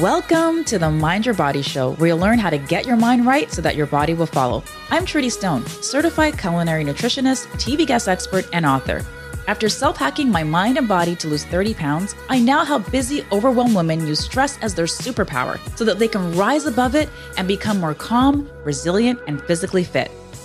Welcome to the Mind Your Body Show, where you'll learn how to get your mind right so that your body will follow. I'm Trudy Stone, certified culinary nutritionist, TV guest expert, and author. After self hacking my mind and body to lose 30 pounds, I now help busy, overwhelmed women use stress as their superpower so that they can rise above it and become more calm, resilient, and physically fit.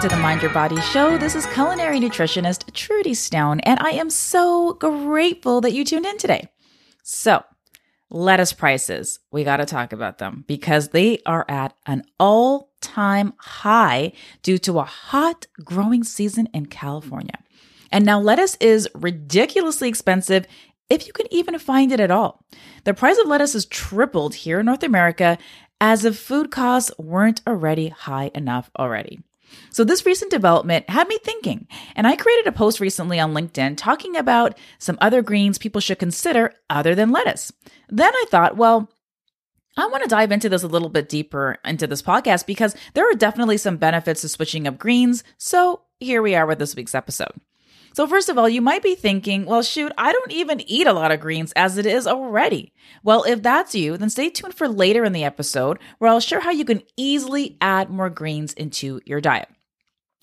To the Mind Your Body Show. This is culinary nutritionist Trudy Stone, and I am so grateful that you tuned in today. So, lettuce prices, we got to talk about them because they are at an all time high due to a hot growing season in California. And now lettuce is ridiculously expensive if you can even find it at all. The price of lettuce has tripled here in North America as if food costs weren't already high enough already. So, this recent development had me thinking, and I created a post recently on LinkedIn talking about some other greens people should consider other than lettuce. Then I thought, well, I want to dive into this a little bit deeper into this podcast because there are definitely some benefits to switching up greens. So, here we are with this week's episode. So, first of all, you might be thinking, well, shoot, I don't even eat a lot of greens as it is already. Well, if that's you, then stay tuned for later in the episode where I'll share how you can easily add more greens into your diet.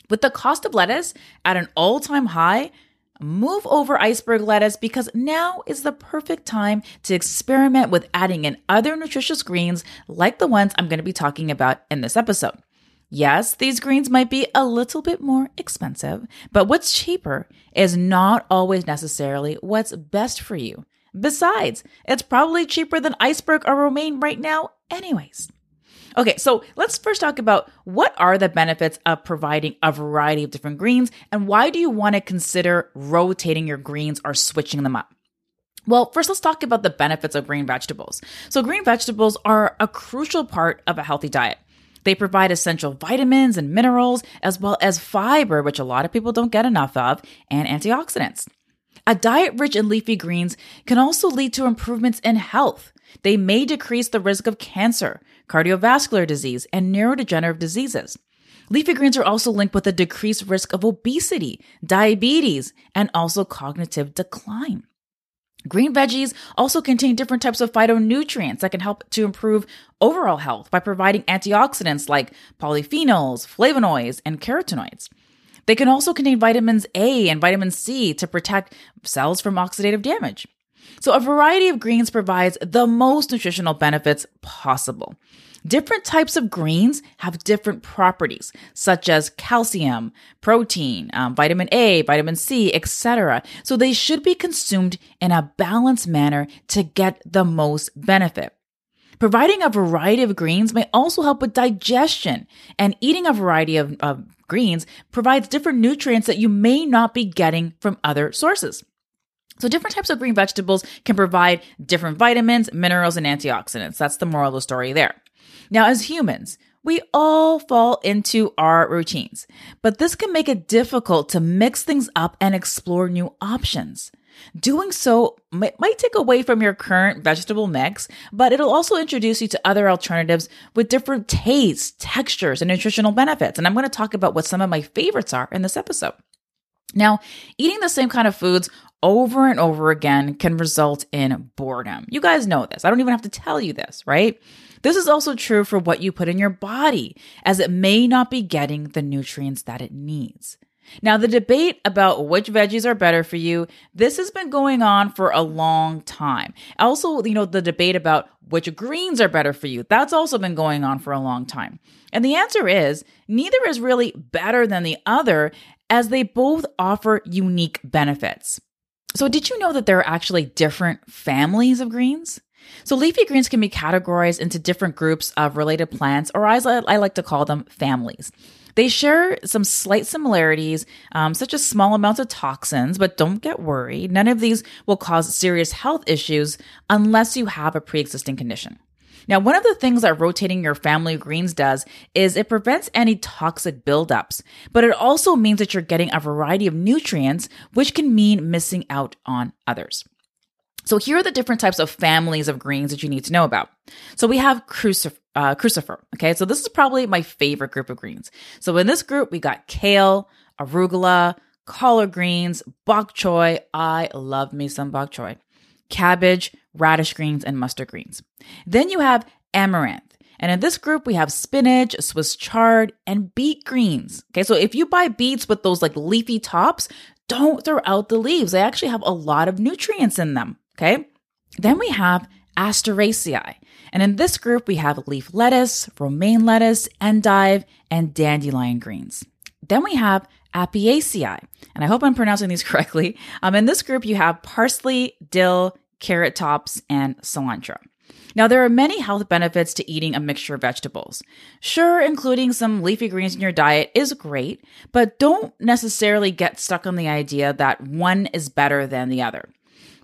With the cost of lettuce at an all time high, move over iceberg lettuce because now is the perfect time to experiment with adding in other nutritious greens like the ones I'm going to be talking about in this episode. Yes, these greens might be a little bit more expensive, but what's cheaper is not always necessarily what's best for you. Besides, it's probably cheaper than iceberg or romaine right now, anyways. Okay, so let's first talk about what are the benefits of providing a variety of different greens and why do you want to consider rotating your greens or switching them up? Well, first, let's talk about the benefits of green vegetables. So, green vegetables are a crucial part of a healthy diet. They provide essential vitamins and minerals, as well as fiber, which a lot of people don't get enough of, and antioxidants. A diet rich in leafy greens can also lead to improvements in health. They may decrease the risk of cancer, cardiovascular disease, and neurodegenerative diseases. Leafy greens are also linked with a decreased risk of obesity, diabetes, and also cognitive decline. Green veggies also contain different types of phytonutrients that can help to improve overall health by providing antioxidants like polyphenols, flavonoids, and carotenoids. They can also contain vitamins A and vitamin C to protect cells from oxidative damage. So, a variety of greens provides the most nutritional benefits possible. Different types of greens have different properties, such as calcium, protein, um, vitamin A, vitamin C, etc. So they should be consumed in a balanced manner to get the most benefit. Providing a variety of greens may also help with digestion, and eating a variety of, of greens provides different nutrients that you may not be getting from other sources. So, different types of green vegetables can provide different vitamins, minerals, and antioxidants. That's the moral of the story there. Now, as humans, we all fall into our routines, but this can make it difficult to mix things up and explore new options. Doing so might, take away from your current vegetable mix, but it'll also introduce you to other alternatives with different tastes, textures, and nutritional benefits. And I'm going to talk about what some of my favorites are in this episode. Now, eating the same kind of foods over and over again can result in boredom. You guys know this. I don't even have to tell you this, right? This is also true for what you put in your body, as it may not be getting the nutrients that it needs. Now, the debate about which veggies are better for you, this has been going on for a long time. Also, you know, the debate about which greens are better for you, that's also been going on for a long time. And the answer is neither is really better than the other, as they both offer unique benefits. So, did you know that there are actually different families of greens? So leafy greens can be categorized into different groups of related plants, or as I like to call them, families. They share some slight similarities, um, such as small amounts of toxins, but don't get worried. None of these will cause serious health issues unless you have a pre existing condition. Now, one of the things that rotating your family greens does is it prevents any toxic buildups, but it also means that you're getting a variety of nutrients, which can mean missing out on others. So here are the different types of families of greens that you need to know about. So we have crucif- uh, crucifer. Okay, so this is probably my favorite group of greens. So in this group, we got kale, arugula, collard greens, bok choy. I love me some bok choy. Cabbage, radish greens, and mustard greens. Then you have amaranth. And in this group, we have spinach, Swiss chard, and beet greens. Okay, so if you buy beets with those like leafy tops, don't throw out the leaves. They actually have a lot of nutrients in them. Okay. Then we have Asteraceae. And in this group, we have leaf lettuce, romaine lettuce, endive, and dandelion greens. Then we have Apiaceae. And I hope I'm pronouncing these correctly. Um, in this group, you have parsley, dill, carrot tops, and cilantro. Now, there are many health benefits to eating a mixture of vegetables. Sure, including some leafy greens in your diet is great, but don't necessarily get stuck on the idea that one is better than the other.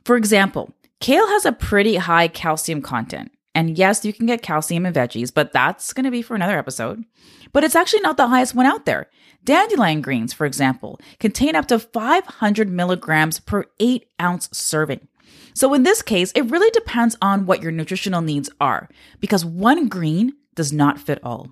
For example, kale has a pretty high calcium content. And yes, you can get calcium in veggies, but that's going to be for another episode. But it's actually not the highest one out there. Dandelion greens, for example, contain up to 500 milligrams per 8 ounce serving. So in this case, it really depends on what your nutritional needs are, because one green does not fit all.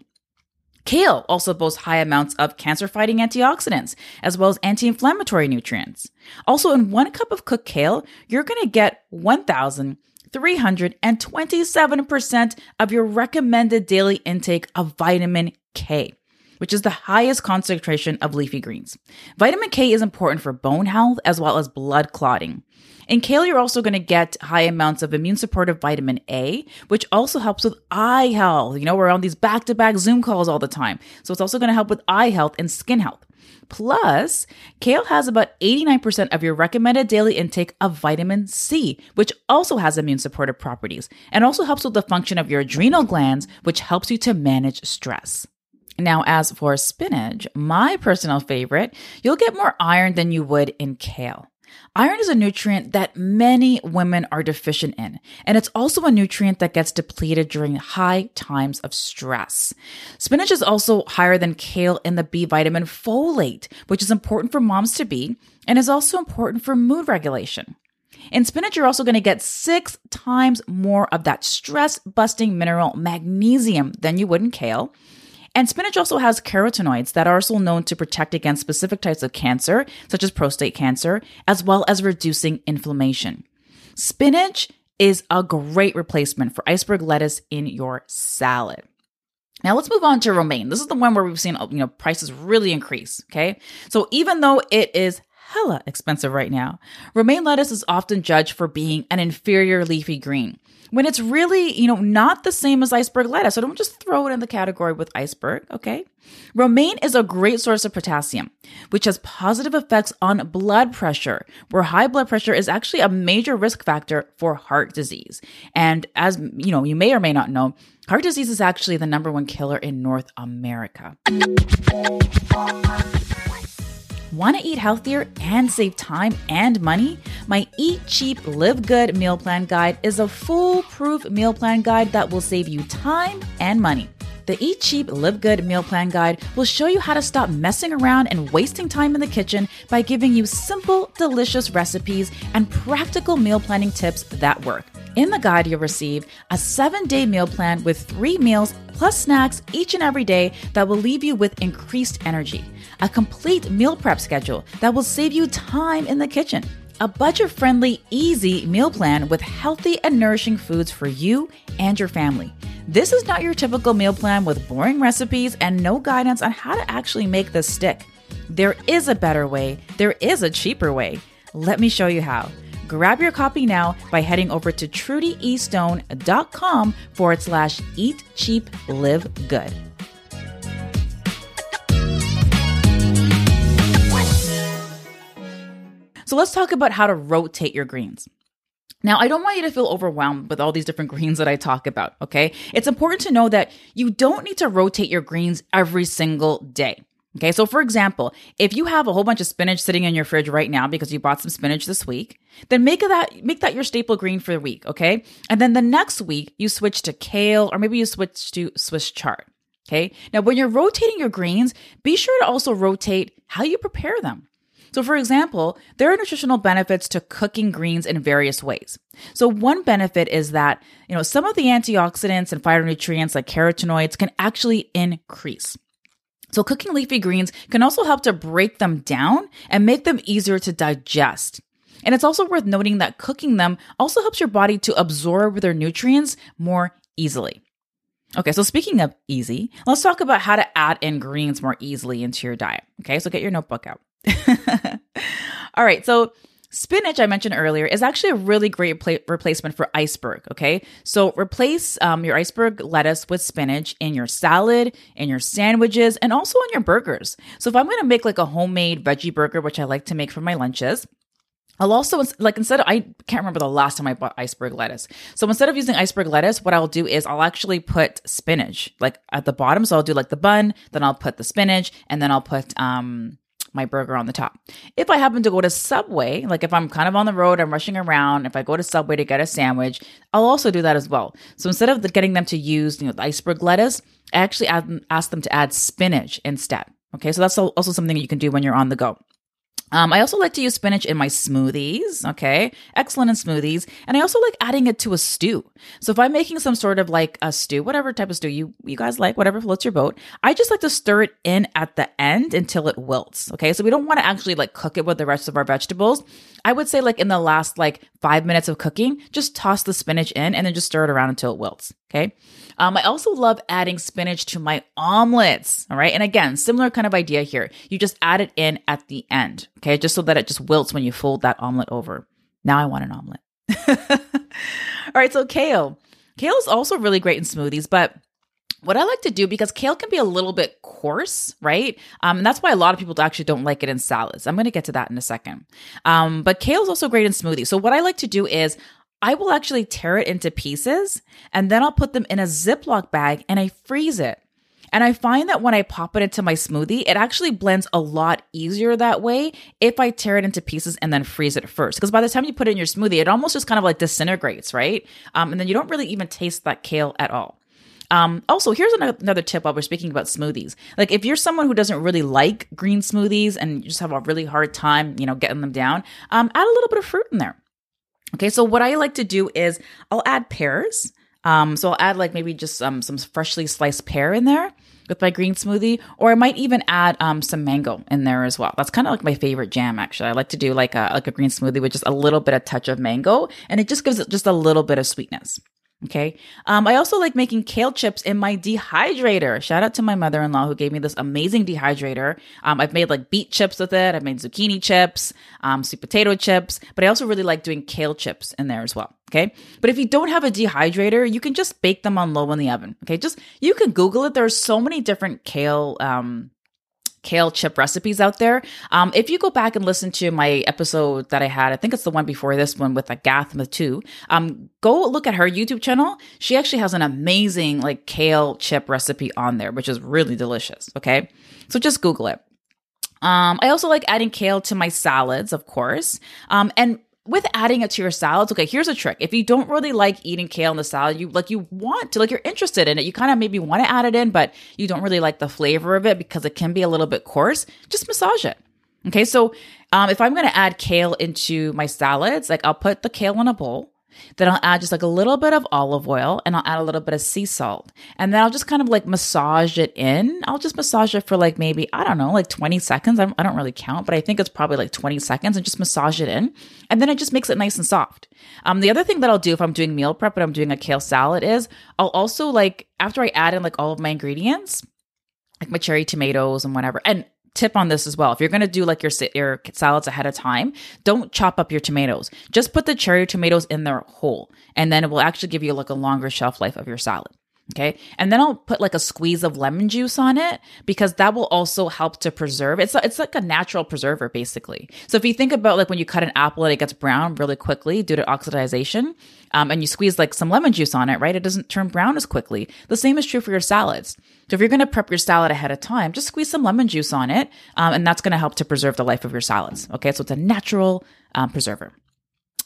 Kale also boasts high amounts of cancer fighting antioxidants, as well as anti inflammatory nutrients. Also, in one cup of cooked kale, you're going to get 1,327% of your recommended daily intake of vitamin K which is the highest concentration of leafy greens. Vitamin K is important for bone health as well as blood clotting. In kale, you're also going to get high amounts of immune supportive vitamin A, which also helps with eye health. You know, we're on these back to back Zoom calls all the time. So it's also going to help with eye health and skin health. Plus, kale has about 89% of your recommended daily intake of vitamin C, which also has immune supportive properties and also helps with the function of your adrenal glands, which helps you to manage stress. Now, as for spinach, my personal favorite, you'll get more iron than you would in kale. Iron is a nutrient that many women are deficient in, and it's also a nutrient that gets depleted during high times of stress. Spinach is also higher than kale in the B vitamin folate, which is important for moms to be, and is also important for mood regulation. In spinach, you're also going to get six times more of that stress busting mineral magnesium than you would in kale. And spinach also has carotenoids that are also known to protect against specific types of cancer, such as prostate cancer, as well as reducing inflammation. Spinach is a great replacement for iceberg lettuce in your salad. Now let's move on to romaine. This is the one where we've seen you know prices really increase, okay? So even though it is hella expensive right now, romaine lettuce is often judged for being an inferior leafy green when it's really, you know, not the same as iceberg lettuce. So don't just throw it in the category with iceberg, okay? Romaine is a great source of potassium, which has positive effects on blood pressure, where high blood pressure is actually a major risk factor for heart disease. And as you know, you may or may not know, heart disease is actually the number one killer in North America. Want to eat healthier and save time and money? My Eat Cheap, Live Good meal plan guide is a foolproof meal plan guide that will save you time and money. The Eat Cheap, Live Good meal plan guide will show you how to stop messing around and wasting time in the kitchen by giving you simple, delicious recipes and practical meal planning tips that work. In the guide, you'll receive a seven day meal plan with three meals plus snacks each and every day that will leave you with increased energy, a complete meal prep schedule that will save you time in the kitchen, a budget friendly, easy meal plan with healthy and nourishing foods for you and your family. This is not your typical meal plan with boring recipes and no guidance on how to actually make this stick. There is a better way, there is a cheaper way. Let me show you how. Grab your copy now by heading over to trudyestone.com forward slash eat cheap, live good. So let's talk about how to rotate your greens. Now, I don't want you to feel overwhelmed with all these different greens that I talk about, okay? It's important to know that you don't need to rotate your greens every single day. Okay, so for example, if you have a whole bunch of spinach sitting in your fridge right now because you bought some spinach this week, then make that make that your staple green for the week, okay? And then the next week you switch to kale or maybe you switch to Swiss chard. Okay? Now when you're rotating your greens, be sure to also rotate how you prepare them. So, for example, there are nutritional benefits to cooking greens in various ways. So, one benefit is that, you know, some of the antioxidants and phytonutrients like carotenoids can actually increase. So cooking leafy greens can also help to break them down and make them easier to digest. And it's also worth noting that cooking them also helps your body to absorb their nutrients more easily. Okay, so speaking of easy, let's talk about how to add in greens more easily into your diet. Okay, so get your notebook out. All right, so Spinach, I mentioned earlier, is actually a really great pla- replacement for iceberg. Okay. So replace um, your iceberg lettuce with spinach in your salad, in your sandwiches, and also on your burgers. So if I'm going to make like a homemade veggie burger, which I like to make for my lunches, I'll also like instead of, I can't remember the last time I bought iceberg lettuce. So instead of using iceberg lettuce, what I'll do is I'll actually put spinach like at the bottom. So I'll do like the bun, then I'll put the spinach, and then I'll put um my burger on the top. If I happen to go to Subway, like if I'm kind of on the road, I'm rushing around, if I go to Subway to get a sandwich, I'll also do that as well. So instead of getting them to use, you know, the iceberg lettuce, I actually add, ask them to add spinach instead. Okay, so that's also something that you can do when you're on the go. Um, I also like to use spinach in my smoothies. Okay. Excellent in smoothies. And I also like adding it to a stew. So if I'm making some sort of like a stew, whatever type of stew you, you guys like, whatever floats your boat, I just like to stir it in at the end until it wilts. Okay. So we don't want to actually like cook it with the rest of our vegetables. I would say like in the last like five minutes of cooking, just toss the spinach in and then just stir it around until it wilts. Okay. Um, I also love adding spinach to my omelets. All right. And again, similar kind of idea here. You just add it in at the end. Okay. Just so that it just wilts when you fold that omelet over. Now I want an omelet. All right. So kale. Kale is also really great in smoothies, but what I like to do because kale can be a little bit coarse, right? Um, and that's why a lot of people actually don't like it in salads. I'm going to get to that in a second. Um, but kale is also great in smoothies. So what I like to do is I will actually tear it into pieces and then I'll put them in a Ziploc bag and I freeze it. And I find that when I pop it into my smoothie, it actually blends a lot easier that way if I tear it into pieces and then freeze it first. Because by the time you put it in your smoothie, it almost just kind of like disintegrates, right? Um, and then you don't really even taste that kale at all. Um, also, here's another tip while we're speaking about smoothies. Like, if you're someone who doesn't really like green smoothies and you just have a really hard time, you know, getting them down, um, add a little bit of fruit in there. Okay, so what I like to do is I'll add pears. Um, so I'll add like maybe just um, some freshly sliced pear in there with my green smoothie, or I might even add um, some mango in there as well. That's kind of like my favorite jam. Actually, I like to do like a like a green smoothie with just a little bit of touch of mango, and it just gives it just a little bit of sweetness. Okay. Um, I also like making kale chips in my dehydrator. Shout out to my mother in law who gave me this amazing dehydrator. Um, I've made like beet chips with it. I've made zucchini chips, um, sweet potato chips, but I also really like doing kale chips in there as well. Okay. But if you don't have a dehydrator, you can just bake them on low in the oven. Okay. Just, you can Google it. There's so many different kale, um, kale chip recipes out there. Um, if you go back and listen to my episode that I had, I think it's the one before this one with like Gath Matu, um, go look at her YouTube channel. She actually has an amazing like kale chip recipe on there, which is really delicious. Okay. So just Google it. Um, I also like adding kale to my salads, of course. Um, and with adding it to your salads, okay, here's a trick. If you don't really like eating kale in the salad, you like you want to, like you're interested in it, you kind of maybe want to add it in, but you don't really like the flavor of it because it can be a little bit coarse, just massage it. Okay, so um, if I'm gonna add kale into my salads, like I'll put the kale in a bowl. Then I'll add just like a little bit of olive oil and I'll add a little bit of sea salt. And then I'll just kind of like massage it in. I'll just massage it for like maybe, I don't know, like 20 seconds. I don't, really count, but I think it's probably like 20 seconds and just massage it in. And then it just makes it nice and soft. Um, the other thing that I'll do if I'm doing meal prep and I'm doing a kale salad is I'll also like, after I add in like all of my ingredients, like my cherry tomatoes and whatever. And tip on this as well. If you're going to do like your your salads ahead of time, don't chop up your tomatoes. Just put the cherry tomatoes in there whole, and then it will actually give you like a longer shelf life of your salad. Okay. And then I'll put like a squeeze of lemon juice on it because that will also help to preserve. It's, it's like a natural preserver, basically. So if you think about like when you cut an apple and it gets brown really quickly due to oxidization, um, and you squeeze like some lemon juice on it, right? It doesn't turn brown as quickly. The same is true for your salads. So if you're going to prep your salad ahead of time, just squeeze some lemon juice on it. Um, and that's going to help to preserve the life of your salads. Okay. So it's a natural um, preserver.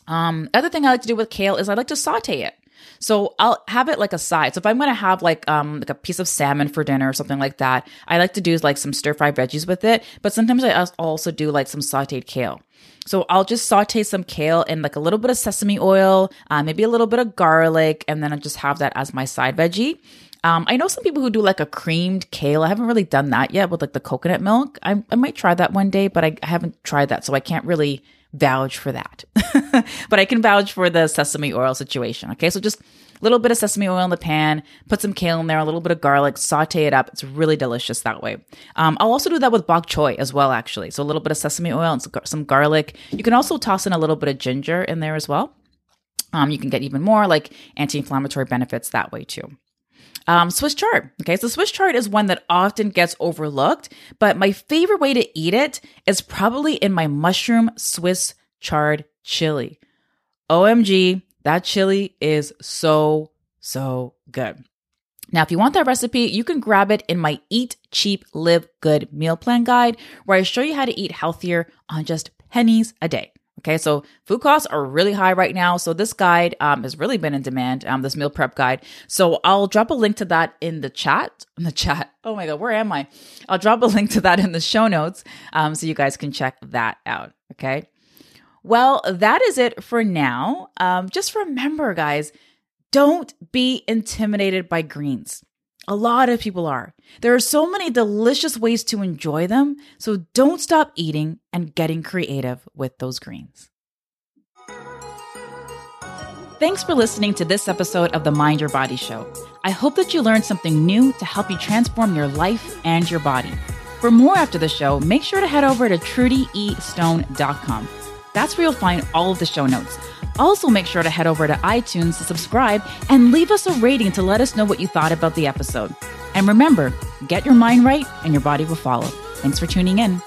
Um, other thing I like to do with kale is I like to saute it. So I'll have it like a side. So if I'm going to have like um like a piece of salmon for dinner or something like that, I like to do like some stir fried veggies with it. But sometimes I also do like some sautéed kale. So I'll just saute some kale in like a little bit of sesame oil, uh, maybe a little bit of garlic, and then I just have that as my side veggie. Um, I know some people who do like a creamed kale. I haven't really done that yet with like the coconut milk. I, I might try that one day, but I, I haven't tried that, so I can't really vouch for that. but I can vouch for the sesame oil situation. Okay, so just a little bit of sesame oil in the pan, put some kale in there, a little bit of garlic, saute it up. It's really delicious that way. Um, I'll also do that with bok choy as well, actually. So a little bit of sesame oil and some garlic. You can also toss in a little bit of ginger in there as well. Um, you can get even more like anti-inflammatory benefits that way too. Um, Swiss chard. Okay, so Swiss chard is one that often gets overlooked, but my favorite way to eat it is probably in my mushroom Swiss chard chili. OMG, that chili is so, so good. Now, if you want that recipe, you can grab it in my Eat Cheap, Live Good meal plan guide, where I show you how to eat healthier on just pennies a day. Okay, so food costs are really high right now. So this guide um, has really been in demand, um, this meal prep guide. So I'll drop a link to that in the chat. In the chat. Oh my God, where am I? I'll drop a link to that in the show notes um, so you guys can check that out. Okay. Well, that is it for now. Um, just remember, guys, don't be intimidated by greens. A lot of people are. There are so many delicious ways to enjoy them, so don't stop eating and getting creative with those greens. Thanks for listening to this episode of the Mind Your Body Show. I hope that you learned something new to help you transform your life and your body. For more after the show, make sure to head over to trudyestone.com. That's where you'll find all of the show notes also, make sure to head over to iTunes to subscribe and leave us a rating to let us know what you thought about the episode. And remember, get your mind right and your body will follow. Thanks for tuning in.